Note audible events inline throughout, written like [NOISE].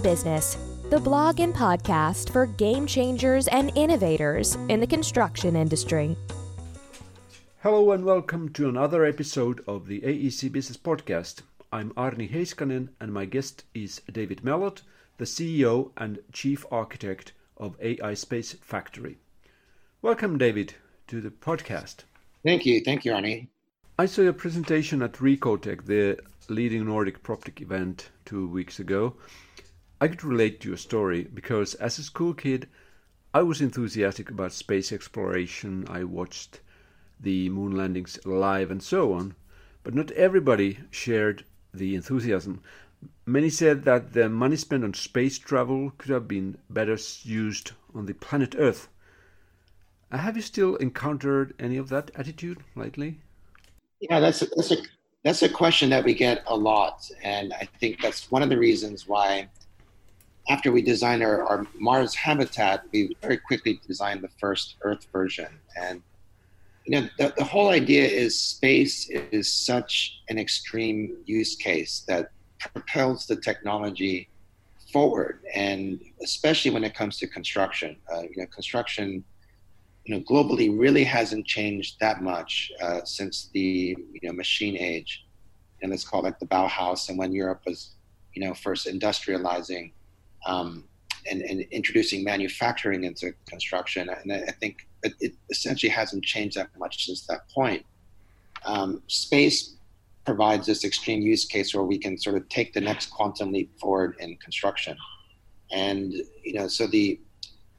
AEC Business, the blog and podcast for game changers and innovators in the construction industry. Hello and welcome to another episode of the AEC Business Podcast. I'm Aarni Heiskanen and my guest is David Malott, the CEO and Chief Architect of AI Space Factory. Welcome, David, to the podcast. Thank you. Thank you, Aarni. I saw your presentation at Recotech, the leading Nordic PropTech event two weeks ago. I could relate to your story because as a school kid, I was enthusiastic about space exploration. I watched the moon landings live and so on, but not everybody shared the enthusiasm. Many said that the money spent on space travel could have been better used on the planet Earth. Have you still encountered any of that attitude lately? Yeah, that's a, that's a that's a question that we get a lot, and I think that's one of the reasons why, after we designed our, our Mars habitat, we very quickly designed the first Earth version. And you know, the, the whole idea is space is such an extreme use case that propels the technology forward, and especially when it comes to construction. Uh, you know, construction you know, globally really hasn't changed that much uh, since the you know machine age, and it's called like the Bauhaus, and when Europe was you know first industrializing um, and, and introducing manufacturing into construction, and I think it, it essentially hasn't changed that much since that point. Um, space provides this extreme use case where we can sort of take the next quantum leap forward in construction, and you know, so the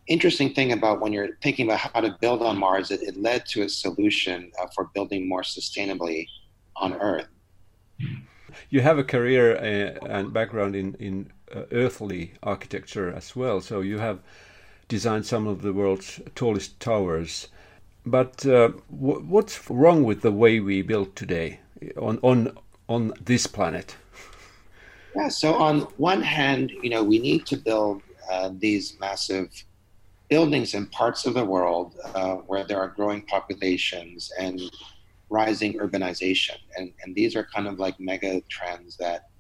interesting thing about when you're thinking about how to build on Mars, it, it led to a solution uh, for building more sustainably on Earth. You have a career uh, and background in, in uh, earthly architecture as well, so you have designed some of the world's tallest towers. But uh, w- what's wrong with the way we build today on, on, on this planet? Yeah, so on one hand, you know, we need to build uh, these massive buildings in parts of the world uh, where there are growing populations and rising urbanization. And, and these are kind of like mega trends that,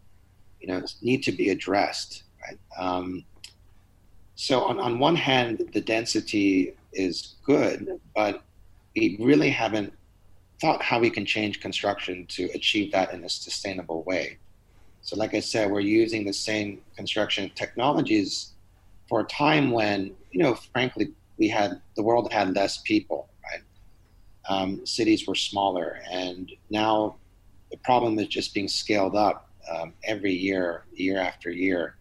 you know, need to be addressed. Right? Um, so on, on one hand, the density is good, but we really haven't thought how we can change construction to achieve that in a sustainable way. So like I said, we're using the same construction technologies for a time when, you know, frankly, we had the world had less people, right? Um, cities were smaller, and now the problem is just being scaled up um, every year, year after year.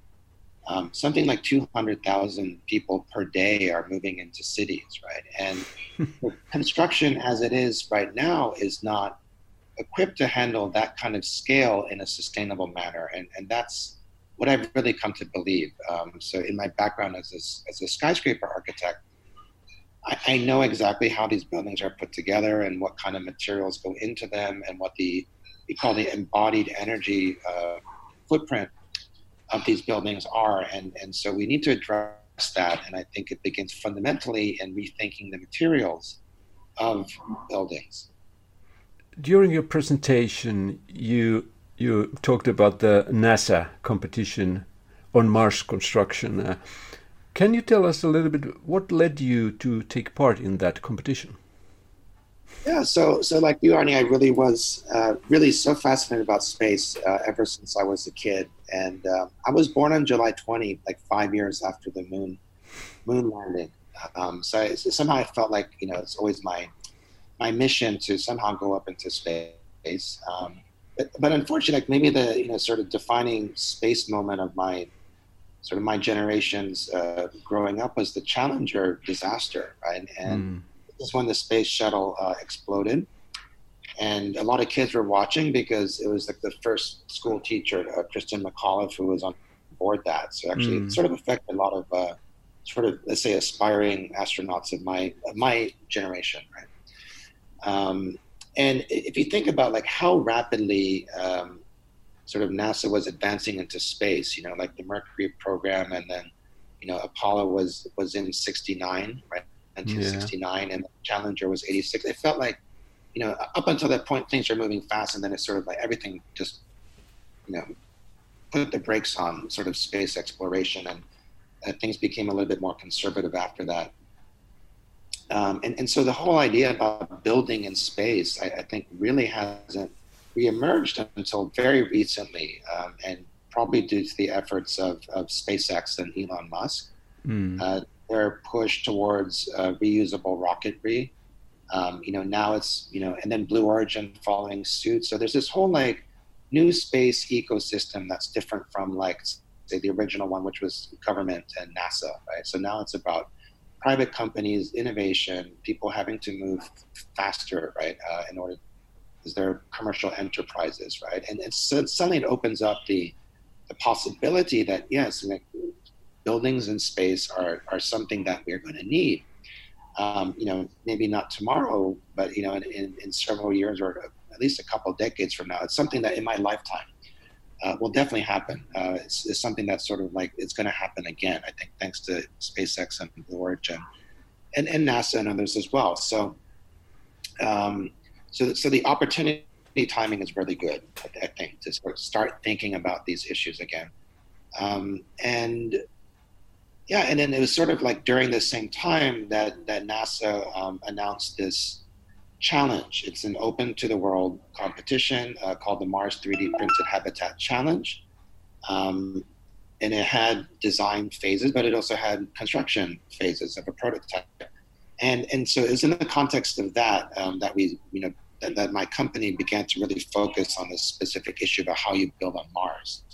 Um, something like 200,000 people per day are moving into cities, right? And [LAUGHS] construction as it is right now is not equipped to handle that kind of scale in a sustainable manner. And, and that's what I've really come to believe. Um, so, in my background as a, as a skyscraper architect, I, I, know exactly how these buildings are put together and what kind of materials go into them and what the we call the embodied energy uh, footprint of these buildings are. And, and so we need to address that. And I think it begins fundamentally in rethinking the materials of buildings. During your presentation, you you talked about the NASA competition on Mars construction. Uh, can you tell us a little bit what led you to take part in that competition? Yeah, so so like you, Aarni, I really was uh, really so fascinated about space uh, ever since I was a kid, and uh, I was born on July 20, like five years after the moon moon landing. Um, so I, somehow I felt like you know it's always my my mission to somehow go up into space. Um, but, but unfortunately, like maybe the you know sort of defining space moment of my sort of my generation's uh, growing up was the Challenger disaster, right? And mm. Is when the space shuttle uh, exploded, and a lot of kids were watching because it was like the first school teacher, uh, Kristen McAuliffe, who was on board that. So actually, mm. it sort of affected a lot of uh, sort of let's say aspiring astronauts of my of my generation, right? Um, and if you think about like how rapidly um, sort of NASA was advancing into space, you know, like the Mercury program, and then you know Apollo was was in '69, right? 1969, yeah. and Challenger was '86. It felt like, you know, up until that point, things are moving fast, and then it's sort of like everything just, you know, put the brakes on sort of space exploration, and uh, things became a little bit more conservative after that. Um, and, and so the whole idea about building in space, I, I think, really hasn't reemerged until very recently, um, and probably due to the efforts of, of SpaceX and Elon Musk. Mm. Uh, their push towards uh, reusable rocketry. Um, you know, now it's, you know, and then Blue Origin following suit. So there's this whole like new space ecosystem that's different from like, say, the original one, which was government and NASA, right? So now it's about private companies, innovation, people having to move faster, right, uh, in order because they're commercial enterprises, right? And it's, so suddenly it opens up the the possibility that yes, like, buildings in space are are something that we're going to need. Um, you know, maybe not tomorrow, but you know, in, in, in, several years or at least a couple decades from now, it's something that in my lifetime uh, will definitely happen. Uh, it's, it's, something that's sort of like it's going to happen again. I think thanks to SpaceX and Blue Origin, and, and NASA and others as well. So, um, so so the opportunity timing is really good. I, I think to sort of start thinking about these issues again, um, and yeah, and then it was sort of like during the same time that that NASA um, announced this challenge. It's an open to the world competition uh, called the Mars 3D Printed Habitat Challenge. Um, and it had design phases, but it also had construction phases of a prototype. And, and so it was in the context of that um, that we, you know, that, that my company began to really focus on this specific issue about how you build on Mars.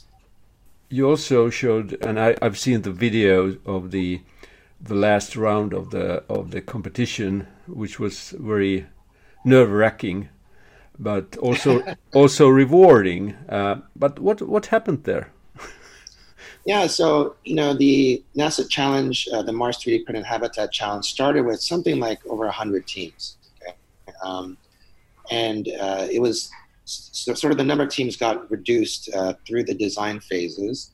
You also showed, and I, I've seen the video of the the last round of the of the competition, which was very nerve wracking, but also [LAUGHS] also rewarding. Uh, but what what happened there? [LAUGHS] yeah, so you know the NASA Challenge, uh, the Mars 3D Printed Habitat Challenge, started with something like over hundred teams, okay? um, and uh, it was so sort of the number of teams got reduced uh, through the design phases.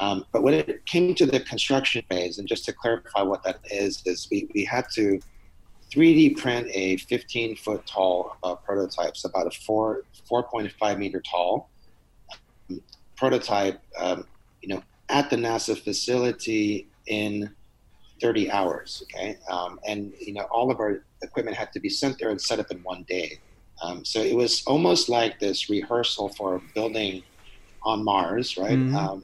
Um, but when it came to the construction phase, and just to clarify what that is, is we, we had to 3D print a 15 foot tall uh, prototype, so about a four 4.5 meter tall um, prototype, um, you know, at the NASA facility in 30 hours. Okay, um, and you know, all of our equipment had to be sent there and set up in one day. Um, so it was almost like this rehearsal for building on Mars, right? Mm-hmm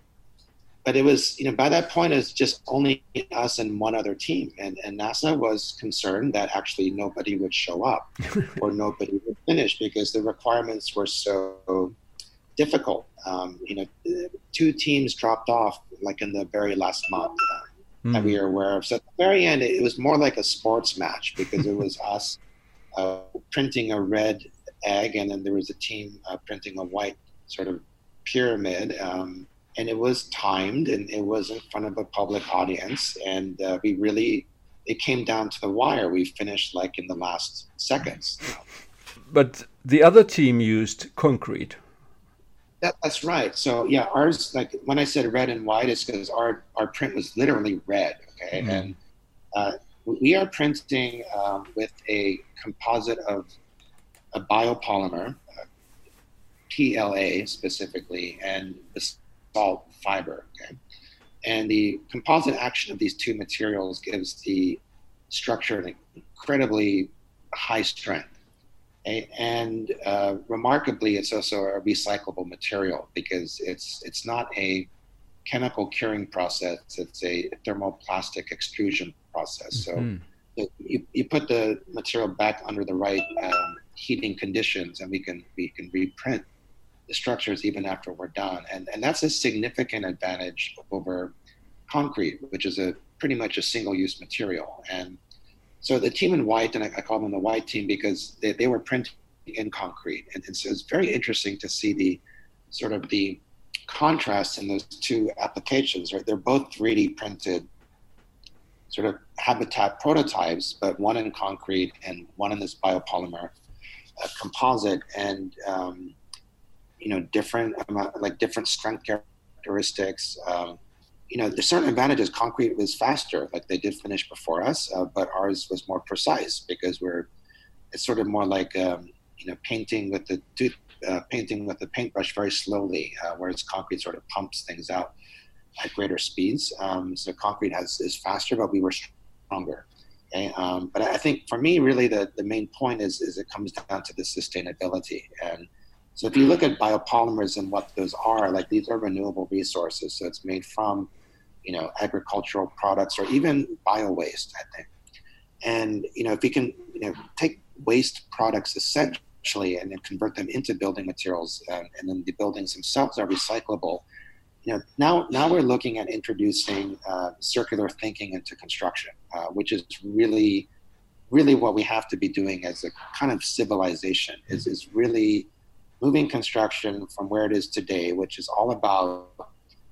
but it was you know by that point it's just only us and one other team and, and nasa was concerned that actually nobody would show up [LAUGHS] or nobody would finish because the requirements were so difficult um, you know two teams dropped off like in the very last month uh, mm. that we hmm. were aware of so at the very end it was more like a sports match because it was us uh, printing a red egg and then there was a team uh, printing a white sort of pyramid um, and it was timed and it was in front of a public audience and uh, we really it came down to the wire. We finished like in the last seconds. But the other team used concrete. That, that's right. So yeah ours like when i said red and white it's because our our print was literally red okay? Mm-hmm. and uh, we are printing um, with a composite of a biopolymer uh, PLA specifically, and the salt fiber. Okay? And the composite action of these two materials gives the structure an incredibly high strength. And uh, remarkably, it's also a recyclable material because it's it's not a chemical curing process; it's a thermoplastic extrusion process. Mm-hmm. So you, you put the material back under the right um, heating conditions, and we can we can reprint the structures even after we're done. And, and that's a significant advantage over concrete, which is a pretty much a single use material. And so the team in white, and I, I call them the white team because they, they were printing in concrete. And, and so it's very interesting to see the sort of the contrast in those two applications, right? They're both 3D printed sort of habitat prototypes, but one in concrete and one in this biopolymer uh, composite. And um, you know different like different strength characteristics. Um, you know, there's certain advantages. Concrete was faster, like they did finish before us, uh, but ours was more precise because we're it's sort of more like um, you know, painting with the tooth, uh, painting with a paintbrush very slowly, uh, whereas concrete sort of pumps things out at greater speeds. Um, so concrete has is faster, but we were stronger. Okay? Um, but I think for me, really, the, the main point is is it comes down to the sustainability. And so if you look at biopolymers and what those are, like these are renewable resources. So it's made from, you know, agricultural products or even bio waste. I think. And you know, if we can, you know, take waste products essentially and then convert them into building materials, and then the buildings themselves are recyclable you know, now now we're looking at introducing uh, circular thinking into construction, uh, which is really, really what we have to be doing as a kind of civilization. Is is really moving construction from where it is today, which is all about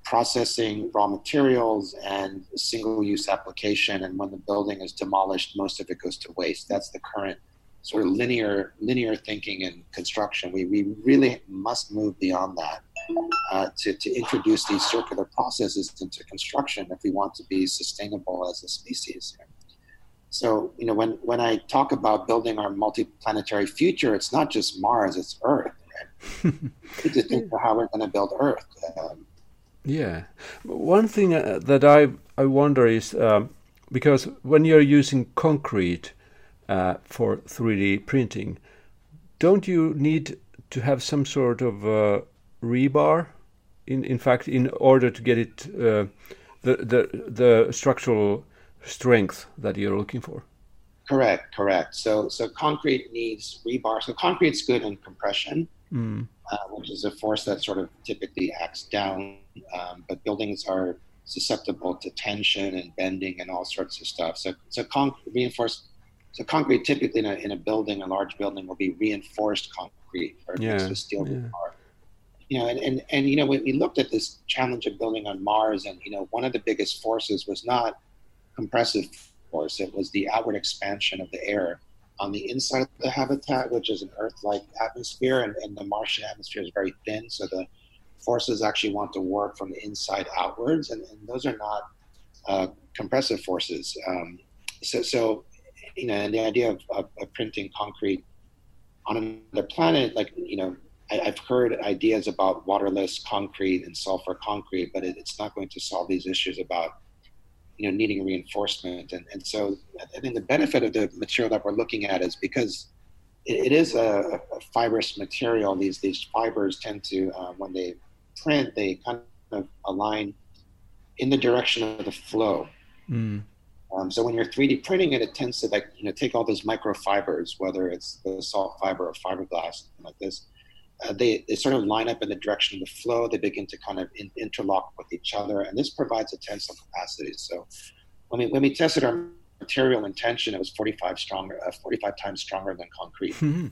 processing raw materials and single-use application. And when the building is demolished, most of it goes to waste. That's the current sort of linear linear thinking and construction. We we really must move beyond that uh, to, to introduce these circular processes into construction if we want to be sustainable as a species. So, you know, when, when I talk about building our multi-planetary future, it's not just Mars, it's Earth. Right? [LAUGHS] we just think how we're going to build Earth. Um, yeah. One thing uh, that I, I wonder is um, because when you're using concrete uh, for 3D printing, don't you need to have some sort of uh, rebar. In in fact, in order to get it uh, the the the structural strength that you're looking for. Correct, correct. So so concrete needs rebar. So concrete's good in compression, mm. uh, which is a force that sort of typically acts down. Um, but buildings are susceptible to tension and bending and all sorts of stuff. So so concrete reinforced. So concrete typically in a, in a building, a large building, will be reinforced concrete or yeah, steel yeah. rebar you know, and, and, and, you know, when we looked at this challenge of building on Mars, and, you know, one of the biggest forces was not compressive force, it was the outward expansion of the air on the inside of the habitat, which is an Earth like atmosphere, and, and the Martian atmosphere is very thin. So the forces actually want to work from the inside outwards, and, and those are not uh, compressive forces. Um, so, so, you know, and the idea of, of, of printing concrete on another planet, like, you know, I, have heard ideas about waterless concrete and sulfur concrete, but it, it's not going to solve these issues about you know needing reinforcement. And, and so I think the benefit of the material that we're looking at is because it, it is a, a, fibrous material. These these fibers tend to uh, when they print, they kind of align in the direction of the flow. Mm. Um, so when you're 3D printing it, it tends to like you know take all those microfibers, whether it's basalt fiber or fiberglass, like this, uh, they, they sort of line up in the direction of the flow. They begin to kind of in, interlock with each other, and this provides a tensile capacity. So when we when we tested our material in tension, it was 45 stronger, uh, 45 times stronger than concrete, mm-hmm.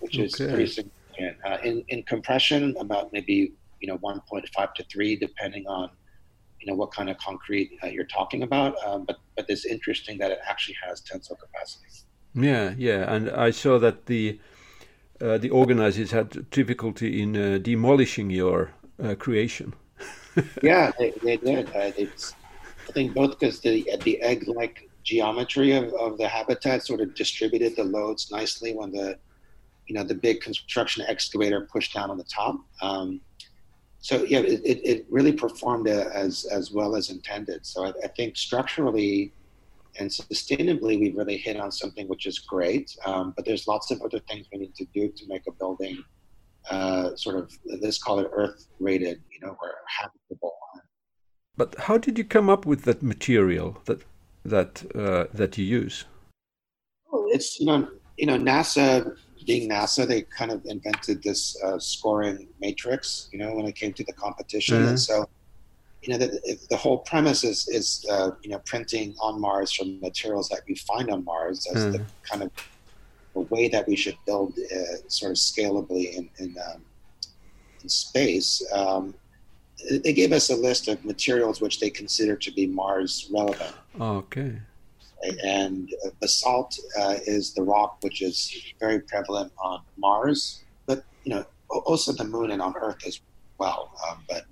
which okay. is pretty significant. Uh, in in compression, about maybe you know 1.5 to 3, depending on you know what kind of concrete uh, you're talking about. Um, but but it's interesting that it actually has tensile capacity. Yeah, yeah, and I saw that the uh, the organizers had difficulty in uh, demolishing your uh, creation. [LAUGHS] yeah, they, they did. Uh, I think both because the the egg-like geometry of, of the habitat sort of distributed the loads nicely when the you know the big construction excavator pushed down on the top. Um, so yeah, it, it really performed uh, as as well as intended. So I, I think structurally and sustainably, we've really hit on something which is great. Um, but there's lots of other things we need to do to make a building uh, sort of let's call it earth rated, you know, or habitable. But how did you come up with that material that that uh, that you use? Well, it's you know you know NASA being NASA, they kind of invented this uh, scoring matrix. You know, when it came to the competition, mm-hmm. and so you know, the, the whole premise is, is uh, you know, printing on Mars from materials that we find on Mars as mm. the kind of the way that we should build uh, sort of scalably in, in, um, in space. Um, they gave us a list of materials which they consider to be Mars relevant. okay. And basalt uh, is the rock which is very prevalent on Mars, but you know also the Moon and on Earth as well. Um, but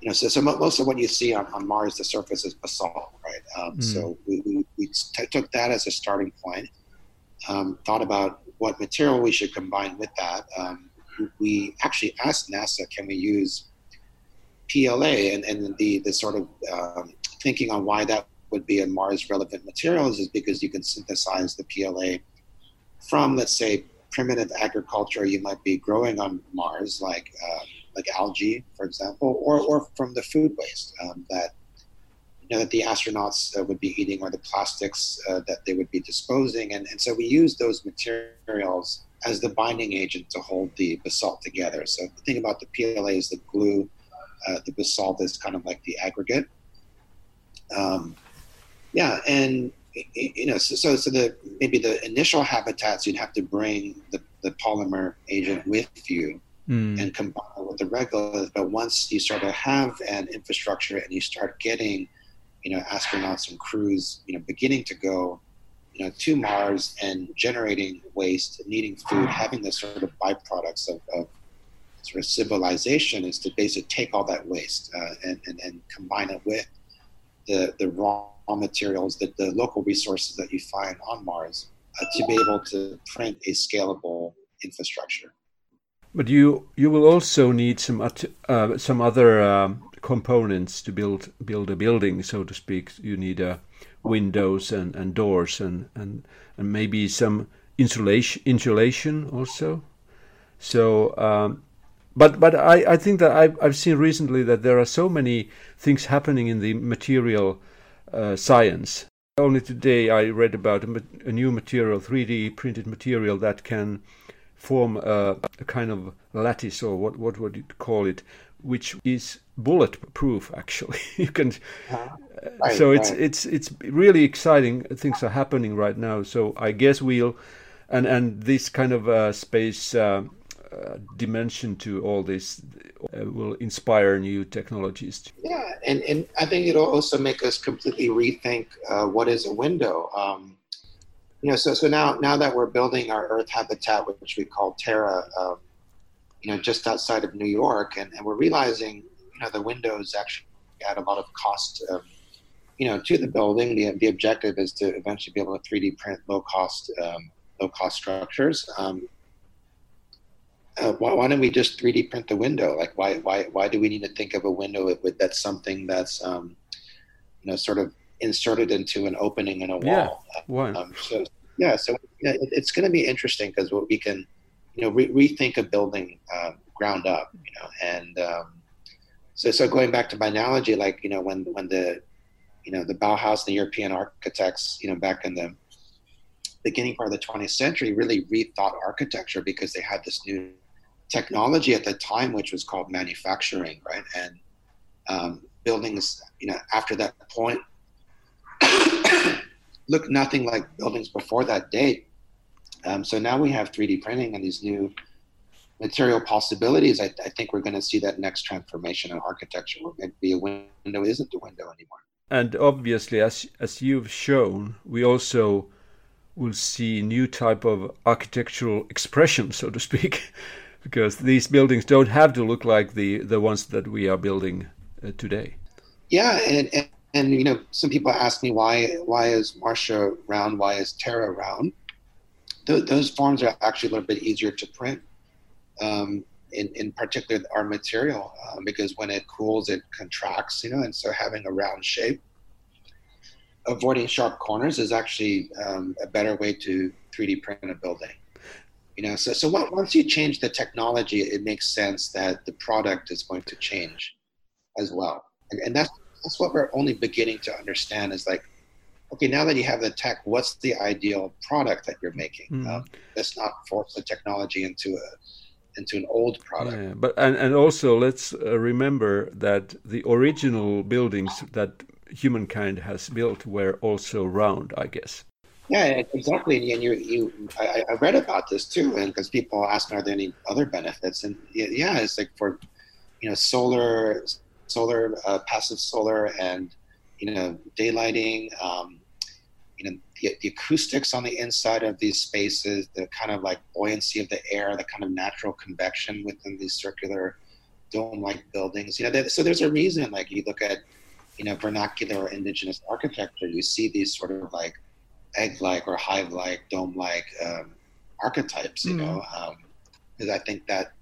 you know, so, so most of what you see on, on Mars, the surface is basalt, right? Um, mm. So we, we, we t- took that as a starting point. um, thought about what material we should combine with that, um, we actually asked NASA, can we use PLA? And, and the, the sort of um, thinking on why that would be in Mars relevant materials is because you can synthesize the PLA from, let's say, primitive agriculture you might be growing on Mars, like uh, like algae, for example, or, or from the food waste um, that you know that the astronauts uh, would be eating, or the plastics uh, that they would be disposing, and, and so we use those materials as the binding agent to hold the basalt together. So the thing about the PLA is the glue, uh, the basalt is kind of like the aggregate. Um, yeah, and you know, so, so, so the maybe the initial habitats you'd have to bring the, the polymer agent with you mm. and combine it with the regolith. But once you sort of have an infrastructure and you start getting, you know, astronauts and crews, you know, beginning to go, you know, to Mars and generating waste, needing food, having the sort of byproducts of, of sort of civilization is to basically take all that waste uh, and, and, and combine it with the, the raw materials, the, the local resources that you find on Mars uh, to be able to print a scalable infrastructure. But you you will also need some uh, some other um, components to build build a building, so to speak. You need uh, windows and, and doors and, and and maybe some insulation insulation also. So, um, but but I, I think that I've I've seen recently that there are so many things happening in the material uh, science. Only today I read about a, a, new material, 3D printed material that can form a, a, kind of lattice or what what would you call it, which is bulletproof. Actually, [LAUGHS] you can. Uh, right, so it's right. it's it's really exciting. Things are happening right now. So I guess we'll, and and this kind of uh, space. Uh, uh, dimension to all this uh, will inspire new technologies. Yeah, and, and I think it'll also make us completely rethink uh, what is a window. Um, you know, so so now now that we're building our Earth habitat, which we call Terra, um, you know, just outside of New York, and, and we're realizing, you know, the windows actually add a lot of cost. Um, you know, to the building, the, the objective is to eventually be able to 3D print low cost, um, low cost structures. Uh, why, why, don't we just 3D print the window? Like, why, why, why do we need to think of a window with, that's something that's, um, you know, sort of inserted into an opening in a wall? Yeah. Um, so, yeah, so it, it's going to be interesting because what we can, you know, re- rethink a building uh, ground up, you know, and um, so so going back to my analogy, like you know, when when the, you know, the Bauhaus, and the European architects, you know, back in the beginning part of the 20th century, really rethought architecture because they had this new technology at the time, which was called manufacturing, right? And um, buildings, you know, after that point, [COUGHS] look nothing like buildings before that date. Um, so now we have 3D printing and these new material possibilities. I, I think we're going to see that next transformation in architecture where maybe a window isn't a window anymore. And obviously, as as you've shown, we also will see new type of architectural expression, so to speak. [LAUGHS] because these buildings don't have to look like the the ones that we are building uh, today. Yeah, and, and, and you know, some people ask me why why is Marsha round? Why is Terra round? Th- those forms are actually a little bit easier to print. Um, in, in particular, our material, uh, because when it cools, it contracts, you know, and so having a round shape, avoiding sharp corners is actually um, a better way to 3D print a building. You know, so so once you change the technology, it makes sense that the product is going to change as well, and, and that's that's what we're only beginning to understand. Is like, okay, now that you have the tech, what's the ideal product that you're making? Mm. Um, let's not force the technology into a into an old product. Yeah, but and, and also let's uh, remember that the original buildings that humankind has built were also round, I guess. Yeah, exactly. And you, you, I, I read about this too, and because people ask, are there any other benefits? And yeah, it's like for, you know, solar, solar, uh, passive solar, and you know, daylighting. Um, you know, the, the acoustics on the inside of these spaces, the kind of like buoyancy of the air, the kind of natural convection within these circular dome-like buildings. You know, so there's a reason. Like you look at, you know, vernacular or indigenous architecture, you see these sort of like egg-like or hive-like, dome-like um, archetypes. You mm. know, because um, I think that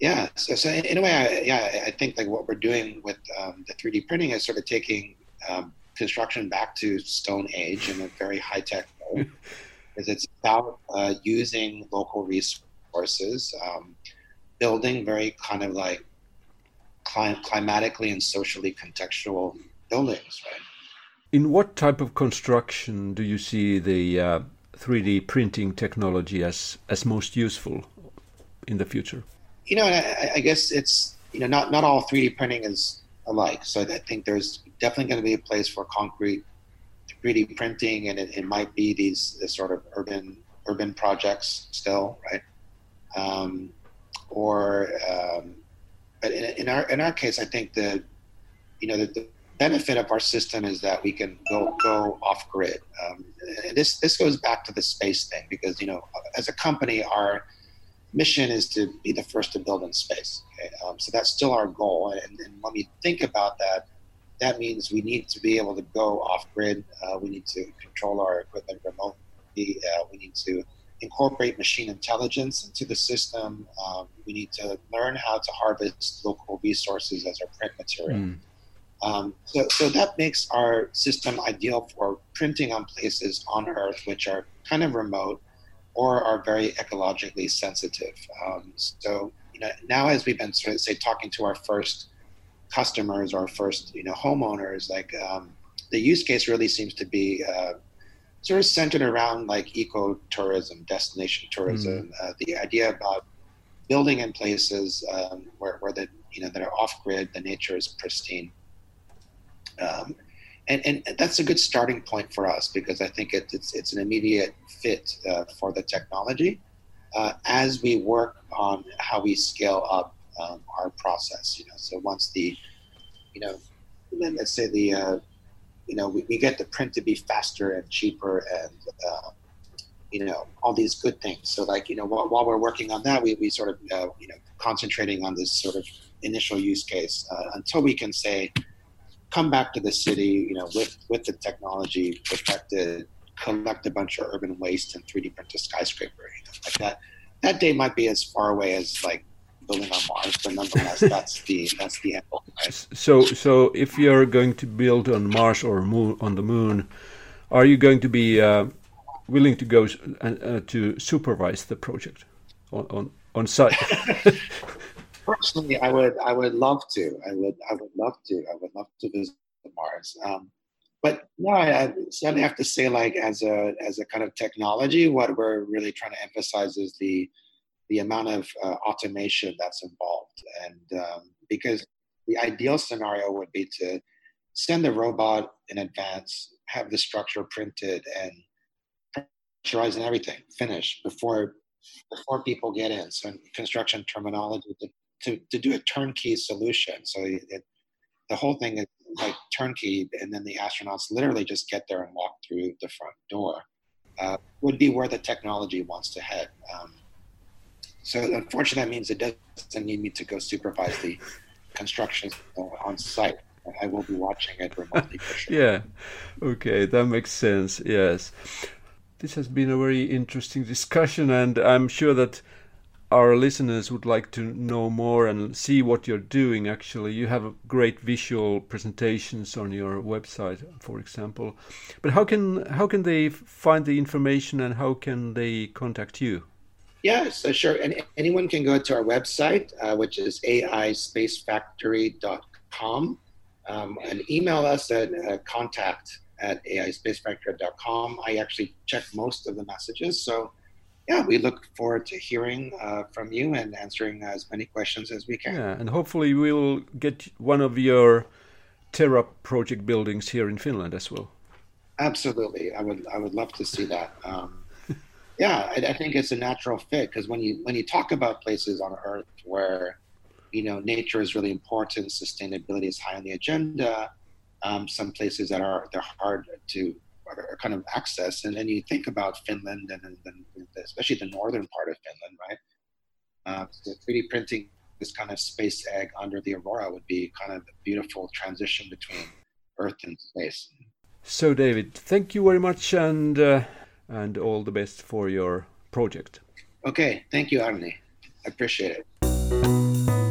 yeah. So, so in, a way, I, yeah, I think like what we're doing with um, the 3D printing is sort of taking um, construction back to Stone Age in a very high-tech way, [LAUGHS] because it's about uh, using local resources, um, building very kind of like clim- climatically and socially contextual buildings, right? In what type of construction do you see the uh, 3D printing technology as as most useful in the future? You know, I, I guess it's you know not not all 3D printing is alike. So I think there's definitely going to be a place for concrete 3D printing, and it, it might be these sort of urban urban projects still, right? Um, or um, but in, in, our in our case, I think the you know the benefit of our system is that we can go go off grid. Um, this this goes back to the space thing because you know as a company our mission is to be the first to build in space. Okay? Um, so that's still our goal. And, and, when we think about that, that means we need to be able to go off grid. Uh, we need to control our equipment remotely. Uh, we need to incorporate machine intelligence into the system. Um, we need to learn how to harvest local resources as our print material. Mm. Um, so, so that makes our system ideal for printing on places on Earth which are kind of remote or are very ecologically sensitive. Um, so, you know, now as we've been sort of say talking to our first customers or first you know homeowners, like um, the use case really seems to be uh, sort of centered around like ecotourism, destination tourism, mm. uh, the idea about building in places um, where, where the you know that are off grid, the nature is pristine. Um, and, and that's a good starting point for us because I think it, it's, it's an immediate fit uh, for the technology uh, as we work on how we scale up um, our process. You know, so once the, you know, then let's say the, uh, you know, we, we, get the print to be faster and cheaper and, uh, you know, all these good things. So like, you know, while, while we're working on that, we, we sort of, uh, you know, concentrating on this sort of initial use case uh, until we can say, come back to the city, you know, with with the technology protected, collect a bunch of urban waste and 3D print a skyscraper, you know, like that. That day might be as far away as like building on Mars, but nonetheless, [LAUGHS] that's the that's the end goal. Right? So, so if you're going to build on Mars or moon on the moon, are you going to be uh, willing to go uh, to supervise the project on on, on site? [LAUGHS] [LAUGHS] personally, I would I would love to. I would I would love to. I would love to visit Mars. Um, but no, I, I certainly have to say, like as a as a kind of technology, what we're really trying to emphasize is the the amount of uh, automation that's involved, and um, because the ideal scenario would be to send the robot in advance, have the structure printed, and pressurize and everything finished before before people get in. So in construction terminology, the to, to do a turnkey solution. So it, the whole thing is like turnkey, and then the astronauts literally just get there and walk through the front door. Uh, would be where the technology wants to head. Um, so unfortunately, that means it doesn't need me to go supervise the construction on site. I will be watching it remotely. Sure. [LAUGHS] yeah, okay, that makes sense. Yes, this has been a very interesting discussion, and I'm sure that our listeners would like to know more and see what you're doing actually. You have great visual presentations on your website for example. But how can how can they find the information and how can they contact you? Yeah so sure. And anyone can go to our website uh, which is aispacefactory.com um, and email us at uh, contact at aispacefactory.com i actually check most of the messages so yeah, we look forward to hearing uh, from you and answering as many questions as we can. Yeah, and hopefully we will get one of your Terra project buildings here in Finland as well. Absolutely, I would I would love to see that. Um, [LAUGHS] yeah, I, I, think it's a natural fit because when you when you talk about places on Earth where you know nature is really important, sustainability is high on the agenda. Um, some places that are they're hard to are kind of access. And then you think about Finland and, and, and especially the northern part of Finland, right? Uh, so 3D printing this kind of space egg under the aurora would be kind of a beautiful transition between Earth and space. So, David, thank you very much and, uh, and all the best for your project. Okay, thank you, Aarni. I appreciate it.